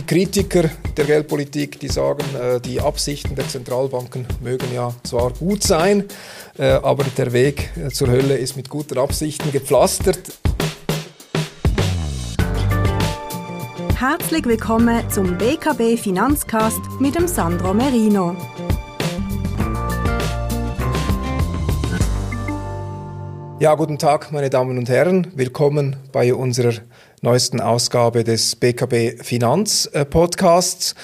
die Kritiker der Geldpolitik, die sagen, äh, die Absichten der Zentralbanken mögen ja zwar gut sein, äh, aber der Weg äh, zur Hölle ist mit guten Absichten gepflastert. Herzlich willkommen zum BKB Finanzcast mit dem Sandro Merino. Ja, guten Tag, meine Damen und Herren. Willkommen bei unserer neuesten Ausgabe des BKB Finanz äh, Podcasts.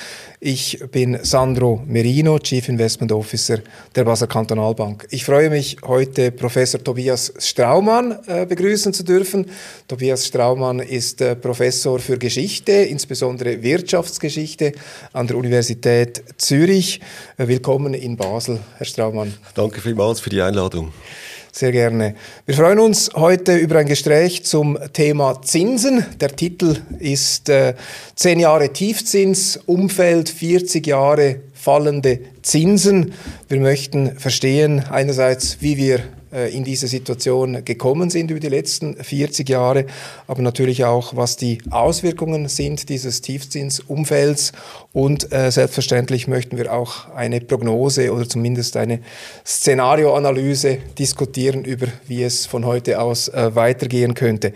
Ich bin Sandro Merino, Chief Investment Officer der Basel Kantonalbank. Ich freue mich, heute Professor Tobias Straumann äh, begrüßen zu dürfen. Tobias Straumann ist äh, Professor für Geschichte, insbesondere Wirtschaftsgeschichte an der Universität Zürich. Äh, willkommen in Basel, Herr Straumann. Danke vielmals für die Einladung. Sehr gerne. Wir freuen uns heute über ein Gespräch zum Thema Zinsen. Der Titel ist äh, 10 Jahre Tiefzins, Umfeld 40 Jahre fallende Zinsen. Wir möchten verstehen einerseits, wie wir in diese Situation gekommen sind über die letzten 40 Jahre, aber natürlich auch, was die Auswirkungen sind dieses Tiefzinsumfelds. Und äh, selbstverständlich möchten wir auch eine Prognose oder zumindest eine Szenarioanalyse diskutieren über, wie es von heute aus äh, weitergehen könnte.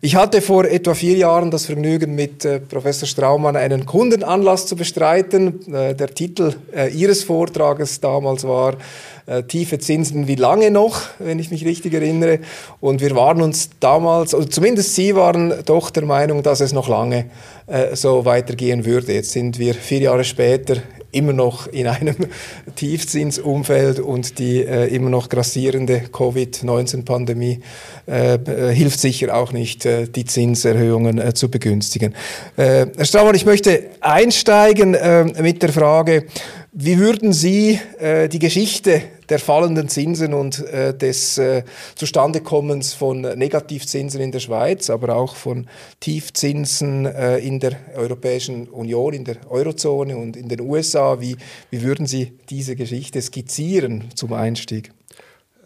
Ich hatte vor etwa vier Jahren das Vergnügen, mit äh, Professor Straumann einen Kundenanlass zu bestreiten. Äh, der Titel äh, Ihres Vortrages damals war äh, tiefe Zinsen wie lange noch, wenn ich mich richtig erinnere. Und wir waren uns damals, oder zumindest Sie waren doch der Meinung, dass es noch lange äh, so weitergehen würde. Jetzt sind wir vier Jahre später immer noch in einem Tiefzinsumfeld und die äh, immer noch grassierende Covid-19-Pandemie äh, äh, hilft sicher auch nicht, äh, die Zinserhöhungen äh, zu begünstigen. Herr Straumann, ich möchte einsteigen mit der Frage, wie würden Sie äh, die Geschichte der fallenden Zinsen und äh, des äh, Zustandekommens von Negativzinsen in der Schweiz, aber auch von Tiefzinsen äh, in der Europäischen Union, in der Eurozone und in den USA, wie, wie würden Sie diese Geschichte skizzieren zum Einstieg?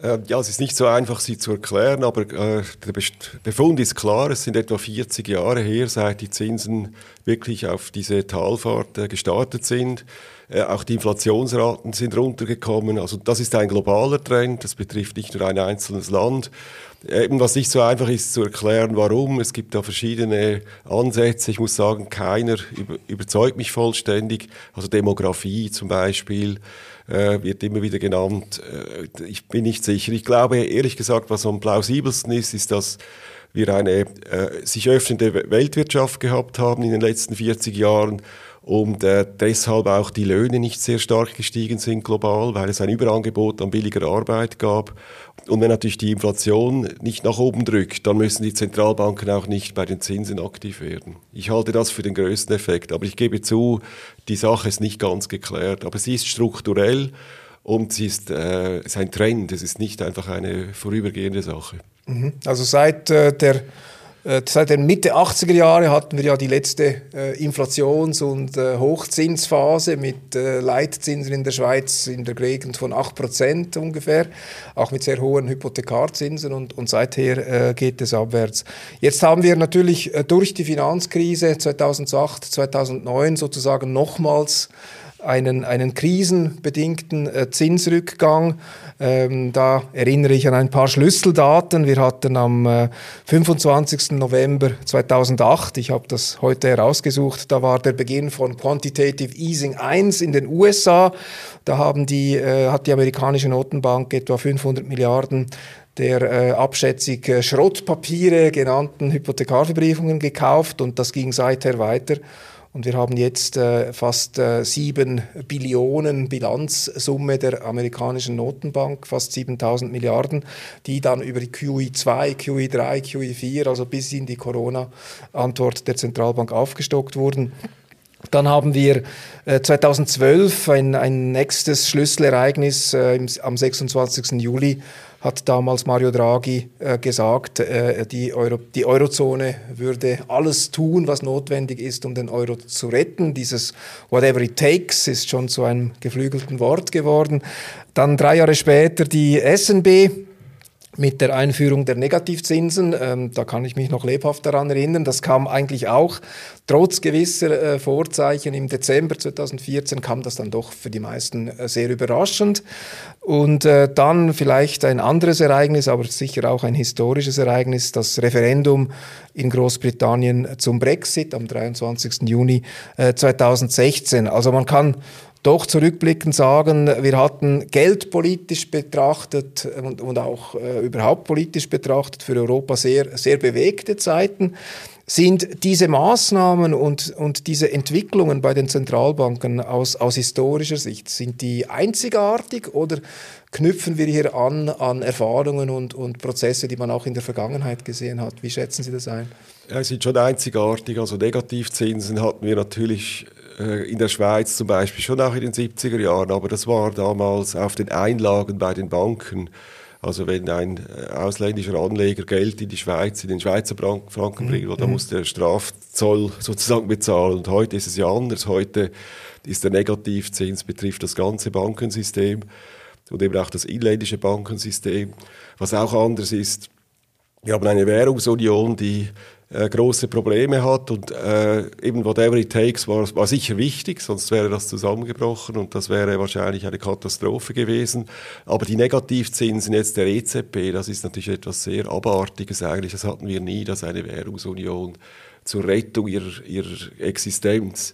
Äh, ja, es ist nicht so einfach, sie zu erklären, aber äh, der Befund ist klar. Es sind etwa 40 Jahre her, seit die Zinsen wirklich auf diese Talfahrt äh, gestartet sind. Äh, auch die Inflationsraten sind runtergekommen. Also das ist ein globaler Trend. Das betrifft nicht nur ein einzelnes Land. Eben, was nicht so einfach ist zu erklären, warum. Es gibt da verschiedene Ansätze. Ich muss sagen, keiner über, überzeugt mich vollständig. Also Demografie zum Beispiel äh, wird immer wieder genannt. Äh, ich bin nicht sicher. Ich glaube, ehrlich gesagt, was am plausibelsten ist, ist, dass wir eine äh, sich öffnende Weltwirtschaft gehabt haben in den letzten 40 Jahren und äh, deshalb auch die Löhne nicht sehr stark gestiegen sind global, weil es ein Überangebot an billiger Arbeit gab. Und wenn natürlich die Inflation nicht nach oben drückt, dann müssen die Zentralbanken auch nicht bei den Zinsen aktiv werden. Ich halte das für den größten Effekt. Aber ich gebe zu, die Sache ist nicht ganz geklärt. Aber sie ist strukturell und sie ist, äh, ist ein Trend. Es ist nicht einfach eine vorübergehende Sache. Mhm. Also seit äh, der seit der Mitte 80er Jahre hatten wir ja die letzte äh, Inflations- und äh, Hochzinsphase mit Leitzinsen in der Schweiz in der Gegend von 8% ungefähr, auch mit sehr hohen Hypothekarzinsen und, und seither geht es abwärts. Jetzt haben wir natürlich durch die Finanzkrise 2008, 2009 sozusagen nochmals einen, einen krisenbedingten äh, Zinsrückgang. Ähm, da erinnere ich an ein paar Schlüsseldaten. Wir hatten am äh, 25. November 2008, ich habe das heute herausgesucht, da war der Beginn von Quantitative Easing 1 in den USA. Da haben die, äh, hat die amerikanische Notenbank etwa 500 Milliarden der äh, abschätzig äh, Schrottpapiere genannten Hypothekarverbriefungen gekauft und das ging seither weiter. Und wir haben jetzt äh, fast äh, 7 Billionen Bilanzsumme der amerikanischen Notenbank, fast 7000 Milliarden, die dann über die QE2, QE3, QE4, also bis in die Corona-Antwort der Zentralbank aufgestockt wurden. Dann haben wir äh, 2012 ein, ein nächstes Schlüsselereignis äh, am 26. Juli hat damals Mario Draghi äh, gesagt, äh, die, Euro, die Eurozone würde alles tun, was notwendig ist, um den Euro zu retten. Dieses Whatever it takes ist schon zu einem geflügelten Wort geworden. Dann drei Jahre später die SNB mit der Einführung der Negativzinsen. Ähm, da kann ich mich noch lebhaft daran erinnern. Das kam eigentlich auch trotz gewisser äh, Vorzeichen im Dezember 2014 kam das dann doch für die meisten äh, sehr überraschend. Und äh, dann vielleicht ein anderes Ereignis, aber sicher auch ein historisches Ereignis, das Referendum in Großbritannien zum Brexit am 23. Juni 2016. Äh, also man kann doch zurückblickend sagen, wir hatten geldpolitisch betrachtet und, und auch äh, überhaupt politisch betrachtet für Europa sehr, sehr bewegte Zeiten. Sind diese Maßnahmen und, und diese Entwicklungen bei den Zentralbanken aus, aus historischer Sicht, sind die einzigartig oder knüpfen wir hier an an Erfahrungen und, und Prozesse, die man auch in der Vergangenheit gesehen hat? Wie schätzen Sie das ein? Ja, sie sind schon einzigartig. Also Negativzinsen hatten wir natürlich äh, in der Schweiz zum Beispiel schon auch in den 70er Jahren, aber das war damals auf den Einlagen bei den Banken. Also wenn ein äh, ausländischer Anleger Geld in die Schweiz, in den Schweizer Franken bringt, mhm. dann muss der Strafzoll sozusagen bezahlen. Und heute ist es ja anders. Heute ist der Negativzins, betrifft das ganze Bankensystem und eben auch das inländische Bankensystem. Was auch anders ist, wir haben eine Währungsunion, die äh, große Probleme hat und äh, eben whatever it takes war, war sicher wichtig, sonst wäre das zusammengebrochen und das wäre wahrscheinlich eine Katastrophe gewesen. Aber die Negativzinsen jetzt der EZB, das ist natürlich etwas sehr Abartiges eigentlich, das hatten wir nie, dass eine Währungsunion zur Rettung ihrer, ihrer Existenz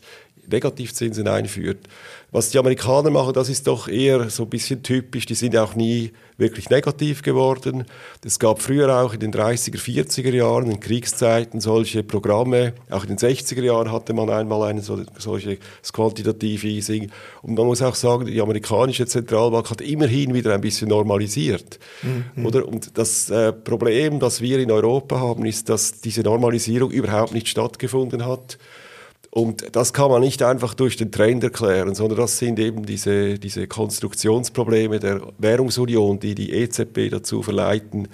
Negativzinsen einführt. Was die Amerikaner machen, das ist doch eher so ein bisschen typisch. Die sind auch nie wirklich negativ geworden. Es gab früher auch in den 30er, 40er Jahren, in Kriegszeiten, solche Programme. Auch in den 60er Jahren hatte man einmal eine so, solche Quantitative Easing. Und man muss auch sagen, die amerikanische Zentralbank hat immerhin wieder ein bisschen normalisiert. Mhm. Oder? Und das äh, Problem, das wir in Europa haben, ist, dass diese Normalisierung überhaupt nicht stattgefunden hat. Und das kann man nicht einfach durch den Trend erklären, sondern das sind eben diese, diese Konstruktionsprobleme der Währungsunion, die die EZB dazu verleiten,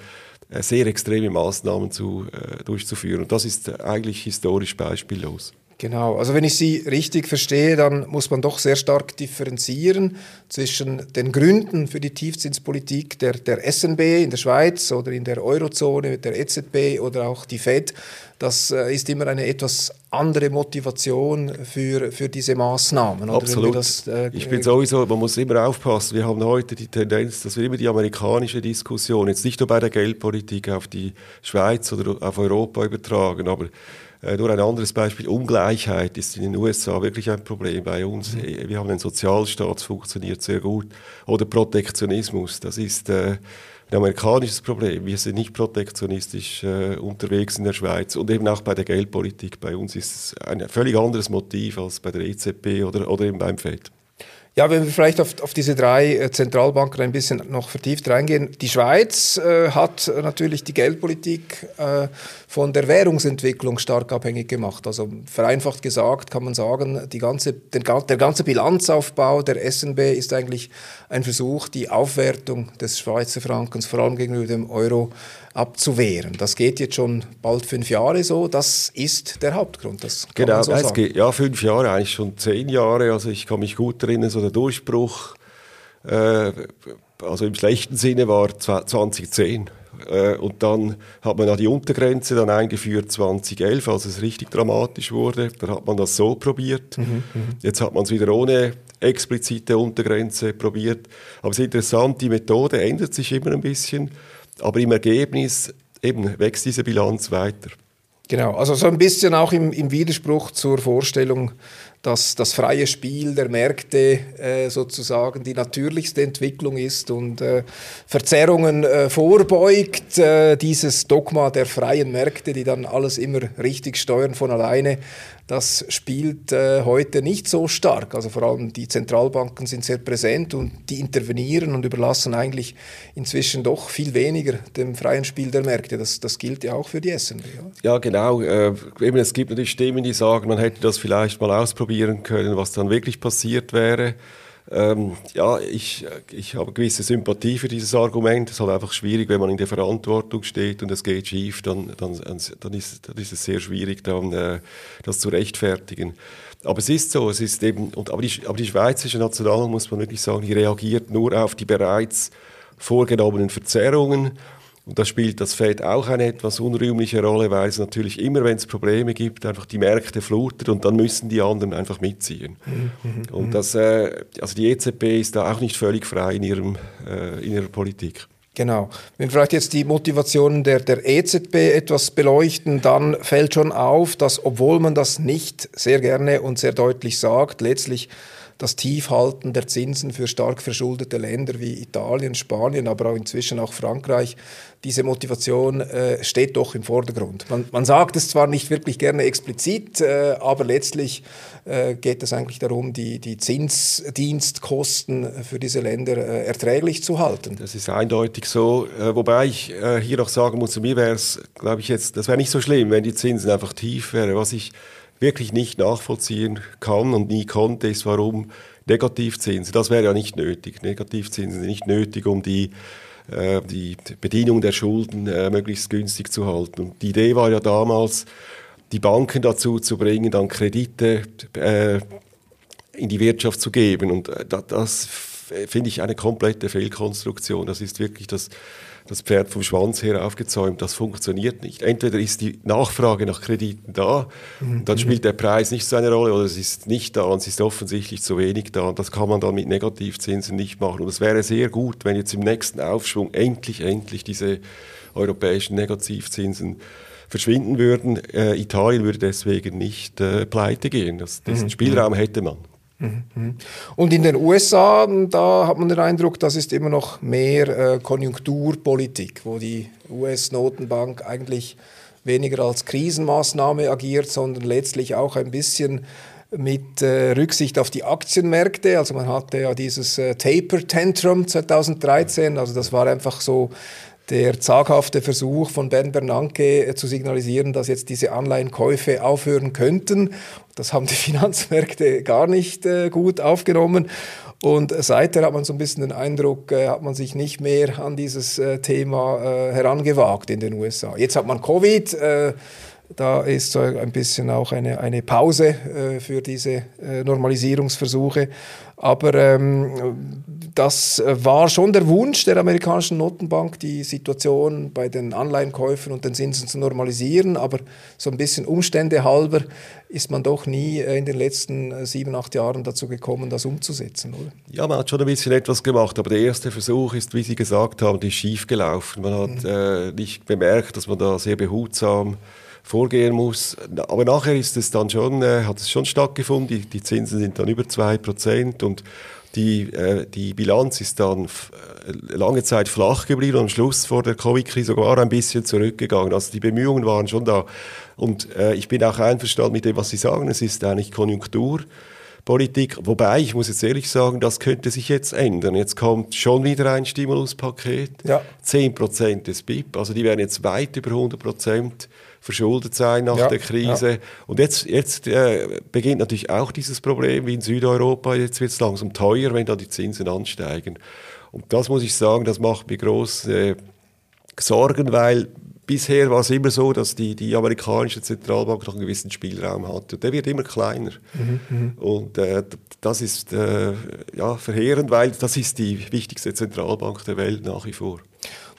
äh, sehr extreme Maßnahmen zu, äh, durchzuführen. Und das ist eigentlich historisch beispiellos. Genau, also wenn ich Sie richtig verstehe, dann muss man doch sehr stark differenzieren zwischen den Gründen für die Tiefzinspolitik der, der SNB in der Schweiz oder in der Eurozone mit der EZB oder auch die Fed. Das äh, ist immer eine etwas andere Motivation für, für diese Maßnahmen. Absolut. Das, äh, ich bin sowieso, man muss immer aufpassen. Wir haben heute die Tendenz, dass wir immer die amerikanische Diskussion, jetzt nicht nur bei der Geldpolitik auf die Schweiz oder auf Europa übertragen, aber nur ein anderes Beispiel, Ungleichheit ist in den USA wirklich ein Problem bei uns. Mhm. Äh, wir haben einen Sozialstaat, funktioniert sehr gut. Oder Protektionismus, das ist äh, ein amerikanisches Problem. Wir sind nicht protektionistisch äh, unterwegs in der Schweiz und eben auch bei der Geldpolitik. Bei uns ist es ein völlig anderes Motiv als bei der EZB oder, oder eben beim FED. Ja, wenn wir vielleicht auf, auf diese drei äh, Zentralbanken ein bisschen noch vertieft reingehen. Die Schweiz äh, hat natürlich die Geldpolitik äh, von der Währungsentwicklung stark abhängig gemacht. Also vereinfacht gesagt kann man sagen, die ganze, den, der ganze Bilanzaufbau der SNB ist eigentlich ein Versuch, die Aufwertung des Schweizer Frankens, vor allem gegenüber dem Euro, abzuwehren. Das geht jetzt schon bald fünf Jahre so. Das ist der Hauptgrund. Das kann genau, so es geht, ja, fünf Jahre, eigentlich schon zehn Jahre. Also ich kann mich gut erinnern, so der Durchbruch, äh, also im schlechten Sinne war 2010. Äh, und dann hat man ja die Untergrenze dann eingeführt 2011, als es richtig dramatisch wurde. Da hat man das so probiert. Mhm, mhm. Jetzt hat man es wieder ohne explizite Untergrenze probiert. Aber es ist interessant, die Methode ändert sich immer ein bisschen. Aber im Ergebnis eben wächst diese Bilanz weiter. Genau, also so ein bisschen auch im, im Widerspruch zur Vorstellung, dass das freie Spiel der Märkte äh, sozusagen die natürlichste Entwicklung ist und äh, Verzerrungen äh, vorbeugt. Äh, dieses Dogma der freien Märkte, die dann alles immer richtig steuern von alleine, das spielt äh, heute nicht so stark. Also vor allem die Zentralbanken sind sehr präsent und die intervenieren und überlassen eigentlich inzwischen doch viel weniger dem freien Spiel der Märkte. Das, das gilt ja auch für die SNB. Ja, ja genau. Äh, eben, es gibt natürlich Stimmen, die sagen, man hätte das vielleicht mal ausprobieren können, was dann wirklich passiert wäre. Ähm, ja, ich, ich habe gewisse Sympathie für dieses Argument. Es ist halt einfach schwierig, wenn man in der Verantwortung steht und es geht schief, dann, dann, dann, ist, dann ist es sehr schwierig, dann, äh, das zu rechtfertigen. Aber es ist so, es ist eben, und, aber, die, aber die Schweizerische Nationalbank, muss man wirklich sagen, die reagiert nur auf die bereits vorgenommenen Verzerrungen Und da spielt das Fed auch eine etwas unrühmliche Rolle, weil es natürlich immer, wenn es Probleme gibt, einfach die Märkte flutet und dann müssen die anderen einfach mitziehen. Mhm, und das, äh, also die EZB ist da auch nicht völlig frei in, ihrem, äh, in ihrer Politik. Genau. Wenn wir vielleicht jetzt die Motivationen der, der EZB etwas beleuchten, dann fällt schon auf, dass obwohl man das nicht sehr gerne und sehr deutlich sagt, letztlich das Tiefhalten der Zinsen für stark verschuldete Länder wie Italien, Spanien, aber auch inzwischen auch Frankreich, diese Motivation äh, steht doch im Vordergrund. Man, man, sagt es zwar nicht wirklich gerne explizit, äh, aber letztlich äh, geht es eigentlich darum, die, die Zinsdienstkosten für diese Länder äh, erträglich zu halten. Das ist eindeutig so, äh, wobei ich äh, hier noch sagen muss, mir wäre es, glaube ich jetzt, das wäre nicht so schlimm, wenn die Zinsen einfach tief wären. Was ich wirklich nicht nachvollziehen kann und nie konnte, ist, warum Negativzinsen, das wäre ja nicht nötig. Negativzinsen sind nicht nötig, um die, äh, die Bedienung der Schulden äh, möglichst günstig zu halten. Und die Idee war ja damals, die Banken dazu zu bringen, dann Kredite äh, in die Wirtschaft zu geben. Und äh, das finde ich eine komplette Fehlkonstruktion. Das ist wirklich das das Pferd vom Schwanz her aufgezäumt, das funktioniert nicht. Entweder ist die Nachfrage nach Krediten da, mhm. dann spielt der Preis nicht so eine Rolle, oder es ist nicht da und es ist offensichtlich zu wenig da. Und das kann man dann mit Negativzinsen nicht machen. Und es wäre sehr gut, wenn jetzt im nächsten Aufschwung endlich, endlich diese europäischen Negativzinsen verschwinden würden. Äh, Italien würde deswegen nicht äh, pleite gehen. Das, diesen mhm. Spielraum hätte man. Und in den USA, da hat man den Eindruck, das ist immer noch mehr äh, Konjunkturpolitik, wo die US-Notenbank eigentlich weniger als Krisenmaßnahme agiert, sondern letztlich auch ein bisschen mit äh, Rücksicht auf die Aktienmärkte. Also man hatte ja dieses äh, Taper Tantrum 2013, also das war einfach so der zaghafte Versuch von Ben Bernanke äh, zu signalisieren, dass jetzt diese Anleihenkäufe aufhören könnten. Das haben die Finanzmärkte gar nicht äh, gut aufgenommen. Und seither hat man so ein bisschen den Eindruck, äh, hat man sich nicht mehr an dieses Thema herangewagt in den USA. Jetzt hat man Covid. Da ist so ein bisschen auch eine, eine Pause äh, für diese äh, Normalisierungsversuche. Aber ähm, das war schon der Wunsch der amerikanischen Notenbank, die Situation bei den Anleihenkäufen und den Zinsen zu normalisieren. Aber so ein bisschen Umstände halber ist man doch nie äh, in den letzten äh, sieben, acht Jahren dazu gekommen, das umzusetzen, oder? Ja, man hat schon ein bisschen etwas gemacht, aber der erste Versuch ist, wie Sie gesagt haben, die schief gelaufen. Man hat mhm. äh, nicht bemerkt, dass man da sehr behutsam vorgehen muss. Aber nachher ist es dann schon, äh, hat es schon stattgefunden. Die, die Zinsen sind dann über 2% und die, äh, die Bilanz ist dann äh, lange Zeit flach geblieben und am Schluss vor der Covid-Krise sogar ein bisschen zurückgegangen. Also die Bemühungen waren schon da. Und äh, ich bin auch einverstanden mit dem, was Sie sagen. Es ist eigentlich Konjunktur. Politik. Wobei, ich muss jetzt ehrlich sagen, das könnte sich jetzt ändern. Jetzt kommt schon wieder ein Stimuluspaket. Ja. 10% des BIP. Also die werden jetzt weit über 100% verschuldet sein nach ja, der Krise. Ja. Und jetzt, jetzt äh, beginnt natürlich auch dieses Problem wie in Südeuropa. Jetzt wird es langsam teuer, wenn da die Zinsen ansteigen. Und das muss ich sagen, das macht mir große äh, Sorgen, weil bisher war es immer so, dass die, die amerikanische Zentralbank noch einen gewissen Spielraum hat. Und der wird immer kleiner. Mhm, mhm, und äh, das ist äh, ja, verheerend, weil das ist die wichtigste Zentralbank der Welt nach wie vor.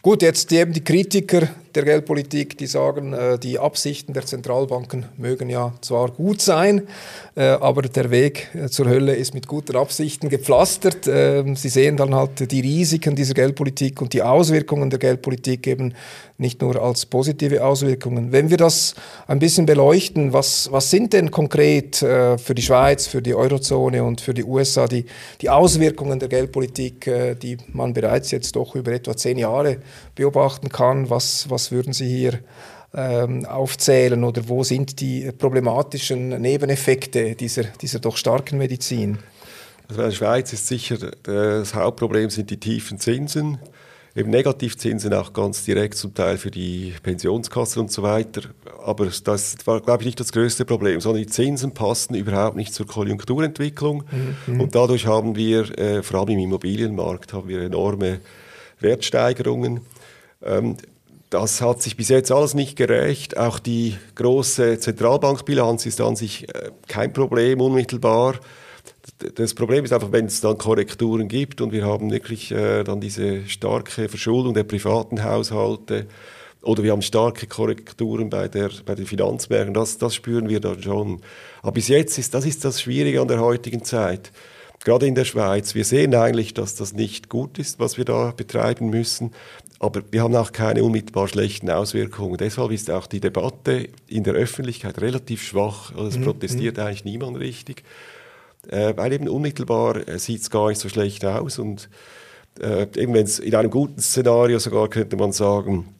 Gut, jetzt eben die Kritiker der Geldpolitik, die sagen, äh, die Absichten der Zentralbanken mögen ja zwar gut sein, äh, aber der Weg äh, zur Hölle ist mit guten Absichten gepflastert. Ähm, sie sehen dann halt die Risiken dieser Geldpolitik und die Auswirkungen der Geldpolitik eben nicht nur als positive Auswirkungen. Wenn wir das ein bisschen beleuchten, was, was sind denn konkret für die Schweiz, für die Eurozone und für die USA die, die Auswirkungen der Geldpolitik, die man bereits jetzt doch über etwa zehn Jahre beobachten kann? Was, was würden Sie hier ähm, aufzählen oder wo sind die problematischen Nebeneffekte dieser, dieser doch starken Medizin? Also in der Schweiz ist sicher das Hauptproblem sind die tiefen Zinsen, eben Negativzinsen auch ganz direkt zum Teil für die Pensionskassen und so weiter. Aber das war, glaube ich, nicht das größte Problem, sondern die Zinsen passen überhaupt nicht zur Konjunkturentwicklung. Mhm. Und dadurch haben wir, äh, vor allem im Immobilienmarkt, haben wir enorme Wertsteigerungen. Ähm, das hat sich bis jetzt alles nicht gerecht. Auch die große Zentralbankbilanz ist an sich äh, kein Problem unmittelbar. das Problem ist einfach, wenn es dann Korrekturen gibt und wir haben wirklich äh, dann diese starke Verschuldung der privaten Haushalte oder wir haben starke Korrekturen bei, der, bei den Finanzmärkten, das, das spüren wir dann schon. Aber bis jetzt ist das ist das Schwierige an der heutigen Zeit. Gerade in der Schweiz. Wir sehen eigentlich, dass das nicht gut ist, was wir da betreiben müssen. Aber wir haben auch keine unmittelbar schlechten Auswirkungen. Deshalb ist auch die Debatte in der Öffentlichkeit relativ schwach. Also es mhm. protestiert mhm. eigentlich niemand richtig äh, weil eben unmittelbar äh, sieht es gar nicht so schlecht aus und äh, eben wenn es in einem guten Szenario sogar könnte man sagen,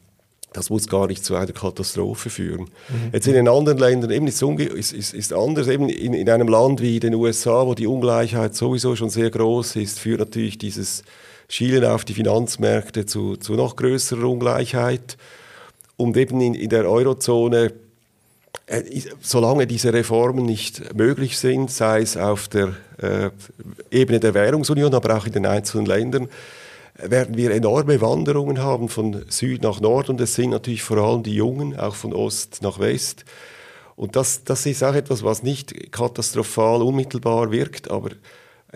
das muss gar nicht zu einer Katastrophe führen. Mhm. Jetzt in den anderen Ländern eben ist es ist, ist, anders. Eben in, in einem Land wie den USA, wo die Ungleichheit sowieso schon sehr groß ist, führt natürlich dieses Schielen auf die Finanzmärkte zu, zu noch größerer Ungleichheit. Und eben in, in der Eurozone äh, solange diese Reformen nicht möglich sind, sei es auf der äh, Ebene der Währungsunion, aber auch in den einzelnen Ländern, werden wir enorme Wanderungen haben von Süd nach Nord und es sind natürlich vor allem die Jungen, auch von Ost nach West. Und das, das ist auch etwas, was nicht katastrophal unmittelbar wirkt, aber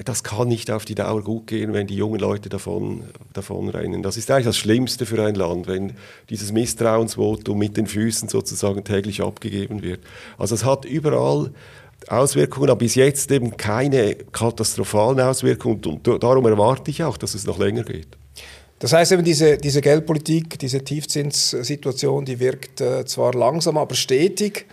das kann nicht auf die Dauer gut gehen, wenn die jungen Leute davon, davon rennen. Das ist eigentlich das Schlimmste für ein Land, wenn dieses Misstrauensvotum mit den Füßen sozusagen täglich abgegeben wird. Also es hat überall Auswirkungen, aber bis jetzt eben keine katastrophalen Auswirkungen und darum erwarte ich auch, dass es noch länger geht. Das heißt eben, diese, diese Geldpolitik, diese Tiefzinssituation, die wirkt äh, zwar langsam, aber stetig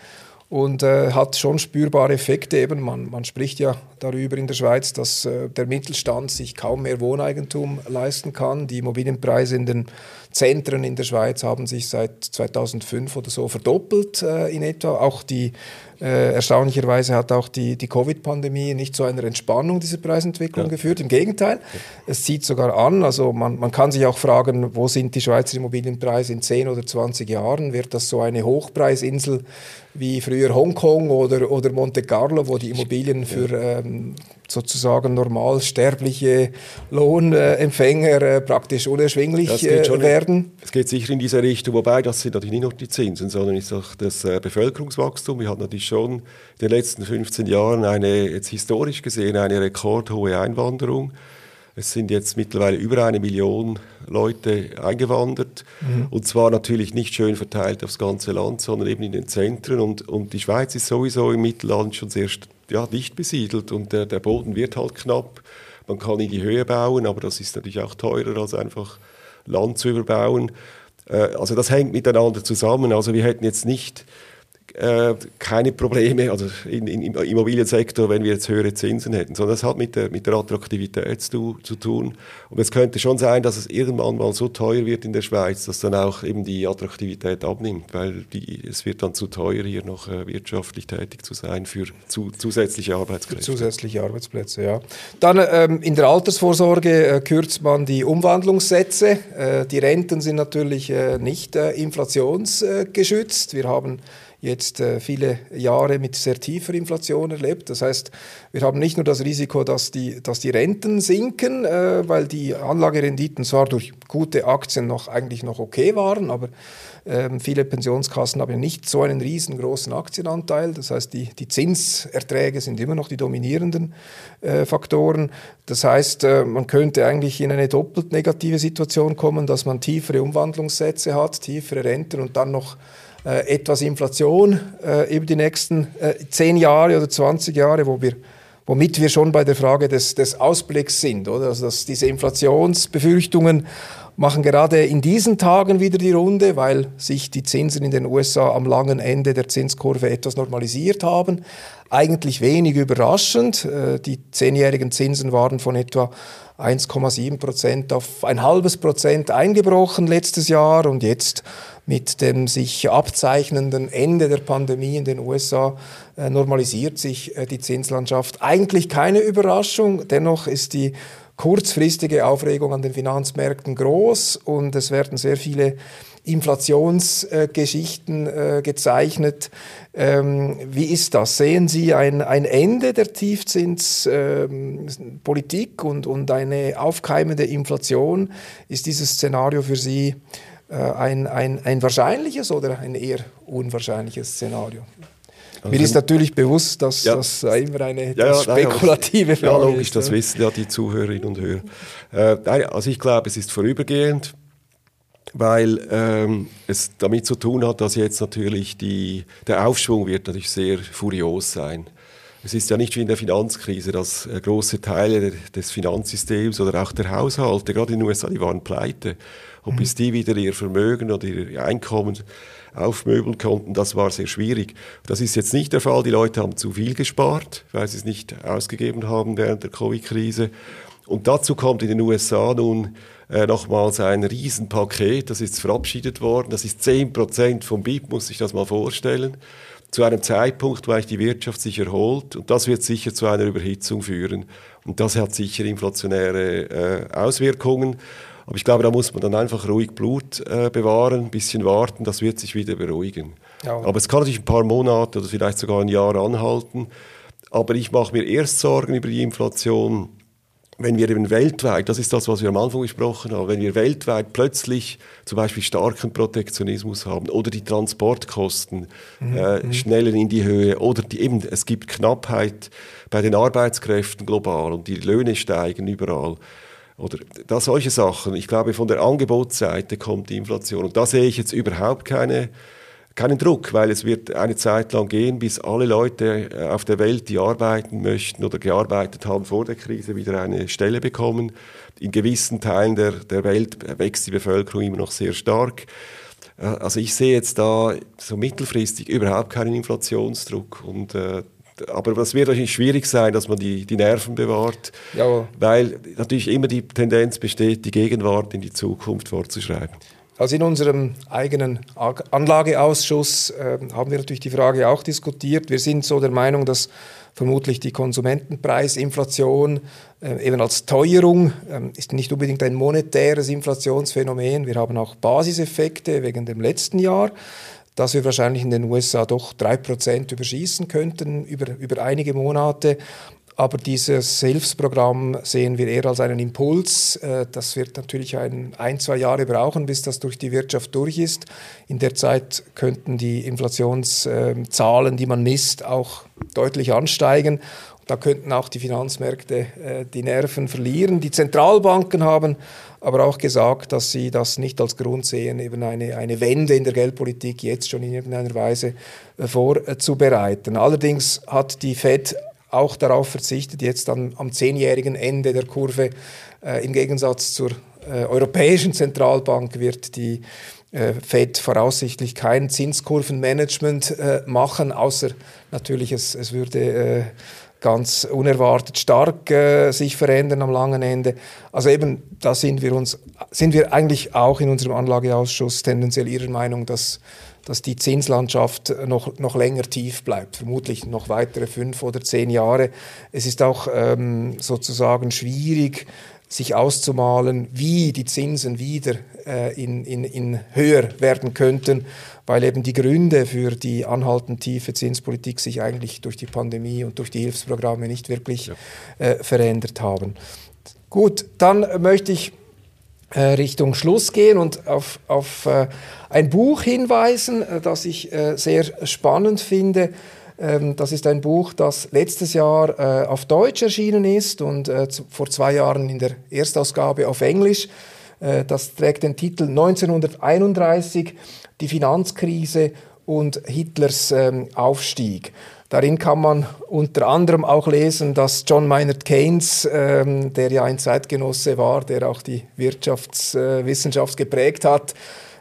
und äh, hat schon spürbare Effekte. Eben, man, man spricht ja darüber in der Schweiz, dass äh, der Mittelstand sich kaum mehr Wohneigentum leisten kann. Die Immobilienpreise in den Zentren in der Schweiz haben sich seit 2005 oder so verdoppelt äh, in etwa. Auch die äh, erstaunlicherweise hat auch die, die Covid-Pandemie nicht zu einer Entspannung dieser Preisentwicklung ja. geführt. Im Gegenteil, ja. es zieht sogar an. Also man, man kann sich auch fragen, wo sind die Schweizer Immobilienpreise in 10 oder 20 Jahren? Wird das so eine Hochpreisinsel wie früher Hongkong oder, oder Monte Carlo, wo die Immobilien für ähm, sozusagen normalsterbliche Lohnempfänger äh, praktisch unerschwinglich äh, werden? Es geht sicher in diese Richtung, wobei das sind natürlich nicht nur die Zinsen, sondern ist auch das äh, Bevölkerungswachstum. Wir hatten natürlich schon in den letzten 15 Jahren eine, jetzt historisch gesehen, eine rekordhohe Einwanderung. Es sind jetzt mittlerweile über eine Million Leute eingewandert. Mhm. Und zwar natürlich nicht schön verteilt aufs ganze Land, sondern eben in den Zentren. Und, und die Schweiz ist sowieso im Mittelland schon sehr ja, dicht besiedelt und der, der Boden wird halt knapp. Man kann in die Höhe bauen, aber das ist natürlich auch teurer als einfach Land zu überbauen. Äh, also das hängt miteinander zusammen. Also wir hätten jetzt nicht äh, keine Probleme, also in, in, im Immobiliensektor, wenn wir jetzt höhere Zinsen hätten, sondern das hat mit der, mit der Attraktivität zu, zu tun. Und es könnte schon sein, dass es irgendwann mal so teuer wird in der Schweiz, dass dann auch eben die Attraktivität abnimmt, weil die, es wird dann zu teuer, hier noch äh, wirtschaftlich tätig zu sein für zu, zusätzliche Arbeitsplätze. Zusätzliche Arbeitsplätze, ja. Dann ähm, in der Altersvorsorge äh, kürzt man die Umwandlungssätze. Äh, die Renten sind natürlich äh, nicht inflationsgeschützt. Wir haben jetzt äh, viele Jahre mit sehr tiefer Inflation erlebt. Das heißt, wir haben nicht nur das Risiko, dass die, dass die Renten sinken, äh, weil die Anlagerenditen zwar durch gute Aktien noch eigentlich noch okay waren, aber ähm, viele Pensionskassen haben ja nicht so einen riesengroßen Aktienanteil. Das heißt, die, die Zinserträge sind immer noch die dominierenden äh, Faktoren. Das heißt, man könnte eigentlich in eine doppelt negative Situation kommen, dass man tiefere Umwandlungssätze hat, tiefere Renten und dann noch etwas Inflation äh, über die nächsten äh, 10 Jahre oder 20 Jahre, wo wir, womit wir schon bei der Frage des, des Ausblicks sind. Oder? Also dass diese Inflationsbefürchtungen machen gerade in diesen Tagen wieder die Runde, weil sich die Zinsen in den USA am langen Ende der Zinskurve etwas normalisiert haben. Eigentlich wenig überraschend. Äh, die zehnjährigen Zinsen waren von etwa 1,7 Prozent auf ein halbes Prozent eingebrochen letztes Jahr und jetzt mit dem sich abzeichnenden Ende der Pandemie in den USA äh, normalisiert sich äh, die Zinslandschaft. Eigentlich keine Überraschung, dennoch ist die kurzfristige Aufregung an den Finanzmärkten groß und es werden sehr viele Inflationsgeschichten äh, gezeichnet. Ähm, wie ist das? Sehen Sie ein, ein Ende der Tiefzinspolitik ähm, und, und eine aufkeimende Inflation? Ist dieses Szenario für Sie äh, ein, ein, ein wahrscheinliches oder ein eher unwahrscheinliches Szenario? Also Mir ist natürlich bewusst, dass ja. das immer eine ja, spekulative Frage ist. Ja, logisch, ist, das wissen ja die Zuhörerinnen und Hörer. Äh, also ich glaube, es ist vorübergehend, weil ähm, es damit zu tun hat, dass jetzt natürlich die, der Aufschwung wird natürlich sehr furios sein. Es ist ja nicht wie in der Finanzkrise, dass äh, große Teile des Finanzsystems oder auch der Haushalte, gerade in den USA, die waren pleite. Und mhm. bis die wieder ihr Vermögen oder ihr Einkommen aufmöbeln konnten, das war sehr schwierig. Das ist jetzt nicht der Fall. Die Leute haben zu viel gespart, weil sie es nicht ausgegeben haben während der Covid-Krise. Und dazu kommt in den USA nun äh, nochmals ein Riesenpaket, das ist verabschiedet worden. Das ist 10% vom BIP, muss sich das mal vorstellen zu einem Zeitpunkt, wo die Wirtschaft sich erholt. Und das wird sicher zu einer Überhitzung führen. Und das hat sicher inflationäre äh, Auswirkungen. Aber ich glaube, da muss man dann einfach ruhig Blut äh, bewahren, ein bisschen warten, das wird sich wieder beruhigen. Ja. Aber es kann natürlich ein paar Monate oder vielleicht sogar ein Jahr anhalten. Aber ich mache mir erst Sorgen über die Inflation, wenn wir eben weltweit, das ist das, was wir am Anfang gesprochen haben, wenn wir weltweit plötzlich zum Beispiel starken Protektionismus haben oder die Transportkosten mhm. äh, mhm. schneller in die Höhe oder die, eben, es gibt Knappheit bei den Arbeitskräften global und die Löhne steigen überall. Oder da solche Sachen. Ich glaube, von der Angebotsseite kommt die Inflation. Und da sehe ich jetzt überhaupt keine keinen Druck, weil es wird eine Zeit lang gehen, bis alle Leute äh, auf der Welt, die arbeiten möchten oder gearbeitet haben vor der Krise, wieder eine Stelle bekommen. In gewissen Teilen der, der Welt wächst die Bevölkerung immer noch sehr stark. Äh, also ich sehe jetzt da so mittelfristig überhaupt keinen Inflationsdruck und äh, aber es wird natürlich schwierig sein, dass man die, die Nerven bewahrt, ja. weil natürlich immer die Tendenz besteht, die Gegenwart in die Zukunft vorzuschreiben. Also in unserem eigenen Anlageausschuss äh, haben wir natürlich die Frage auch diskutiert. Wir sind so der Meinung, dass vermutlich die Konsumentenpreisinflation äh, eben als Teuerung äh, ist nicht unbedingt ein monetäres Inflationsphänomen. Wir haben auch Basiseffekte wegen dem letzten Jahr dass wir wahrscheinlich in den USA doch drei Prozent überschießen könnten über, über einige Monate. Aber dieses Hilfsprogramm sehen wir eher als einen Impuls. Äh, das wird natürlich ein, ein, zwei Jahre brauchen, bis das durch die Wirtschaft durch ist. In der Zeit könnten die Inflationszahlen, die man misst, auch deutlich ansteigen. Da könnten auch die Finanzmärkte äh, die Nerven verlieren. Die Zentralbanken haben aber auch gesagt, dass sie das nicht als Grund sehen, eben eine, eine Wende in der Geldpolitik jetzt schon in irgendeiner Weise äh, vorzubereiten. Allerdings hat die Fed auch darauf verzichtet, jetzt am, am zehnjährigen Ende der Kurve. Äh, Im Gegensatz zur äh, Europäischen Zentralbank wird die äh, Fed voraussichtlich kein Zinskurvenmanagement äh, machen, außer natürlich es, es würde äh, ganz unerwartet stark äh, sich verändern am langen Ende. Also eben, da sind wir uns, sind wir eigentlich auch in unserem Anlageausschuss tendenziell ihrer Meinung, dass dass die Zinslandschaft noch, noch länger tief bleibt, vermutlich noch weitere fünf oder zehn Jahre. Es ist auch ähm, sozusagen schwierig, sich auszumalen, wie die Zinsen wieder äh, in, in, in höher werden könnten, weil eben die Gründe für die anhaltend tiefe Zinspolitik sich eigentlich durch die Pandemie und durch die Hilfsprogramme nicht wirklich ja. äh, verändert haben. Gut, dann möchte ich Richtung Schluss gehen und auf, auf äh, ein Buch hinweisen, äh, das ich äh, sehr spannend finde. Ähm, das ist ein Buch, das letztes Jahr äh, auf Deutsch erschienen ist und äh, vor zwei Jahren in der Erstausgabe auf Englisch. das trägt den Titel 1931, die Finanzkrise und Hitlers ähm, Aufstieg. Darin kann man unter anderem auch lesen, dass John Maynard Keynes, ähm, der ja ein Zeitgenosse war, der auch die Wirtschaftswissenschaft äh, geprägt hat,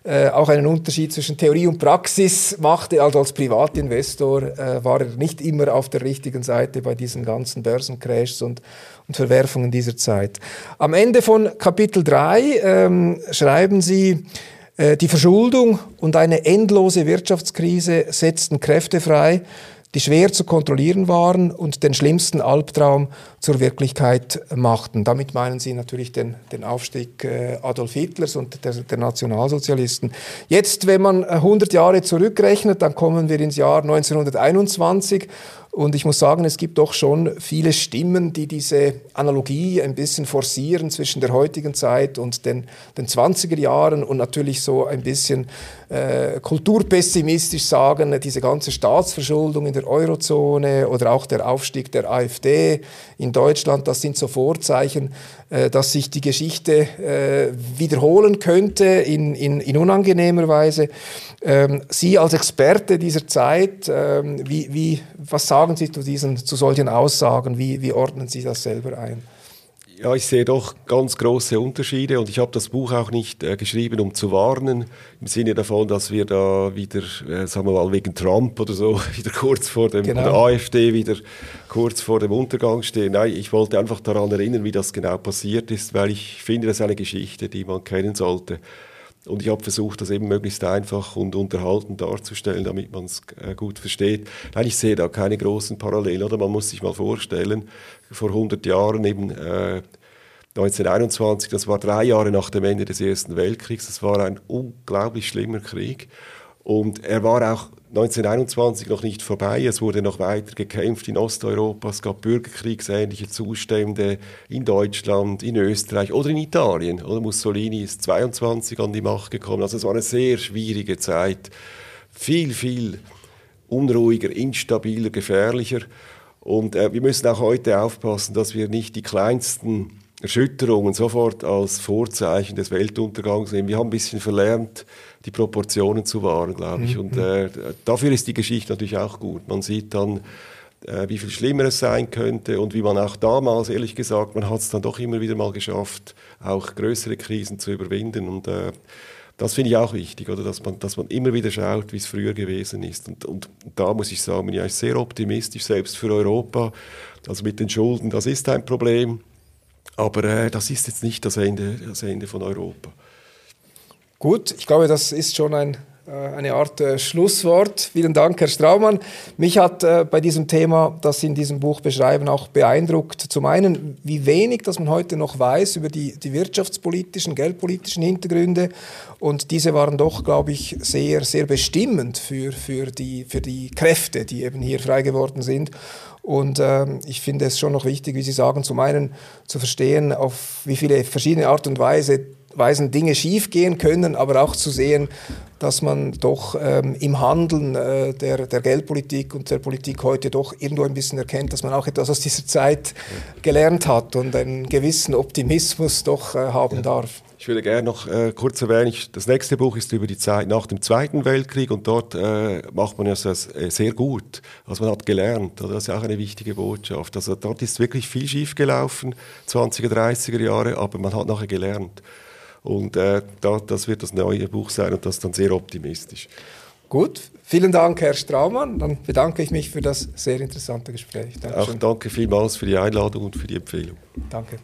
äh, auch einen Unterschied zwischen Theorie und Praxis machte. Also als Privatinvestor äh, war er nicht immer auf der richtigen Seite bei diesen ganzen Börsencrashs und, und Verwerfungen dieser Zeit. Am Ende von Kapitel 3 ähm, schreiben sie, äh, die Verschuldung und eine endlose Wirtschaftskrise setzten Kräfte frei, die schwer zu kontrollieren waren und den schlimmsten Albtraum zur Wirklichkeit machten. Damit meinen sie natürlich den, den Aufstieg äh, Adolf Hitlers und der, der, Nationalsozialisten. Jetzt, wenn man 100 Jahre zurückrechnet, dann kommen wir ins Jahr 1921 Und ich muss sagen, es gibt doch schon viele Stimmen, die diese Analogie ein bisschen forcieren zwischen der heutigen Zeit und den, den 20er Jahren und natürlich so ein bisschen äh, kulturpessimistisch sagen, diese ganze Staatsverschuldung in der Eurozone oder auch der Aufstieg der AfD in Deutschland, das sind so Vorzeichen, äh, dass sich die Geschichte äh, wiederholen könnte in, in, in unangenehmer Weise. Ähm, Sie als Experte dieser Zeit, ähm, wie, wie, was sagen Sie zu, diesen, zu solchen Aussagen? Wie, wie ordnen Sie das selber ein? Ja, ich sehe doch ganz große Unterschiede und ich habe das Buch auch nicht äh, geschrieben, um zu warnen, im Sinne davon, dass wir da wieder, äh, sagen wir mal, wegen Trump oder so, wieder kurz vor dem, genau. AfD wieder kurz vor dem Untergang stehen. Nein, ich wollte einfach daran erinnern, wie das genau passiert ist, weil ich finde, das ist eine Geschichte, die man kennen sollte. Und ich habe versucht, das eben möglichst einfach und unterhaltend darzustellen, damit man es äh, gut versteht. Nein, ich sehe da keine großen Parallelen. Oder man muss sich mal vorstellen, vor 100 Jahren eben äh, 1921, das war drei Jahre nach dem Ende des Ersten Weltkriegs, das war ein unglaublich schlimmer Krieg. Und er war auch 1921 noch nicht vorbei. Es wurde noch weiter gekämpft in Osteuropa. Es gab bürgerkriegsähnliche Zustände in Deutschland, in Österreich oder in Italien. Oder Mussolini ist 22 an die Macht gekommen. Also es war eine sehr schwierige Zeit. Viel, viel unruhiger, instabiler, gefährlicher. Und äh, wir müssen auch heute aufpassen, dass wir nicht die kleinsten Erschütterungen sofort als Vorzeichen des Weltuntergangs nehmen. Wir haben ein bisschen verlernt, die Proportionen zu wahren, glaube ich. Mhm. Und äh, dafür ist die Geschichte natürlich auch gut. Man sieht dann, äh, wie viel schlimmer es sein könnte und wie man auch damals, ehrlich gesagt, man hat es dann doch immer wieder mal geschafft, auch größere Krisen zu überwinden. Und äh, das finde ich auch wichtig, oder? Dass, man, dass man immer wieder schaut, wie es früher gewesen ist. Und, und da muss ich sagen, bin ich sehr optimistisch, selbst für Europa. Also mit den Schulden, das ist ein Problem. Aber äh, das ist jetzt nicht das Ende, das Ende von Europa. Gut, ich glaube, das ist schon ein, eine Art äh, Schlusswort. Vielen Dank, Herr Straumann. Mich hat äh, bei diesem Thema, das Sie in diesem Buch beschreiben, auch beeindruckt. Zum einen, wie wenig, dass man heute noch weiß über die, die wirtschaftspolitischen, geldpolitischen Hintergründe. Und diese waren doch, glaube ich, sehr, sehr bestimmend für, für, die, für die Kräfte, die eben hier frei geworden sind. Und ähm, ich finde es schon noch wichtig, wie Sie sagen, zum einen zu verstehen, auf wie viele verschiedene Art und Weise Weisen Dinge schiefgehen können, aber auch zu sehen, dass man doch ähm, im Handeln äh, der, der Geldpolitik und der Politik heute doch irgendwo ein bisschen erkennt, dass man auch etwas aus dieser Zeit gelernt hat und einen gewissen Optimismus doch äh, haben ja. darf. Ich würde gerne noch äh, kurz erwähnen, das nächste Buch ist über die Zeit nach dem Zweiten Weltkrieg und dort äh, macht man es äh, sehr gut. Also man hat gelernt, oder? das ist auch eine wichtige Botschaft. Also dort ist wirklich viel schiefgelaufen, 20er, 30er Jahre, aber man hat nachher gelernt. Und äh, da, das wird das neue Buch sein und das ist dann sehr optimistisch. Gut, vielen Dank, Herr Straumann. Dann bedanke ich mich für das sehr interessante Gespräch. Dankeschön. Auch danke vielmals für die Einladung und für die Empfehlung. Danke.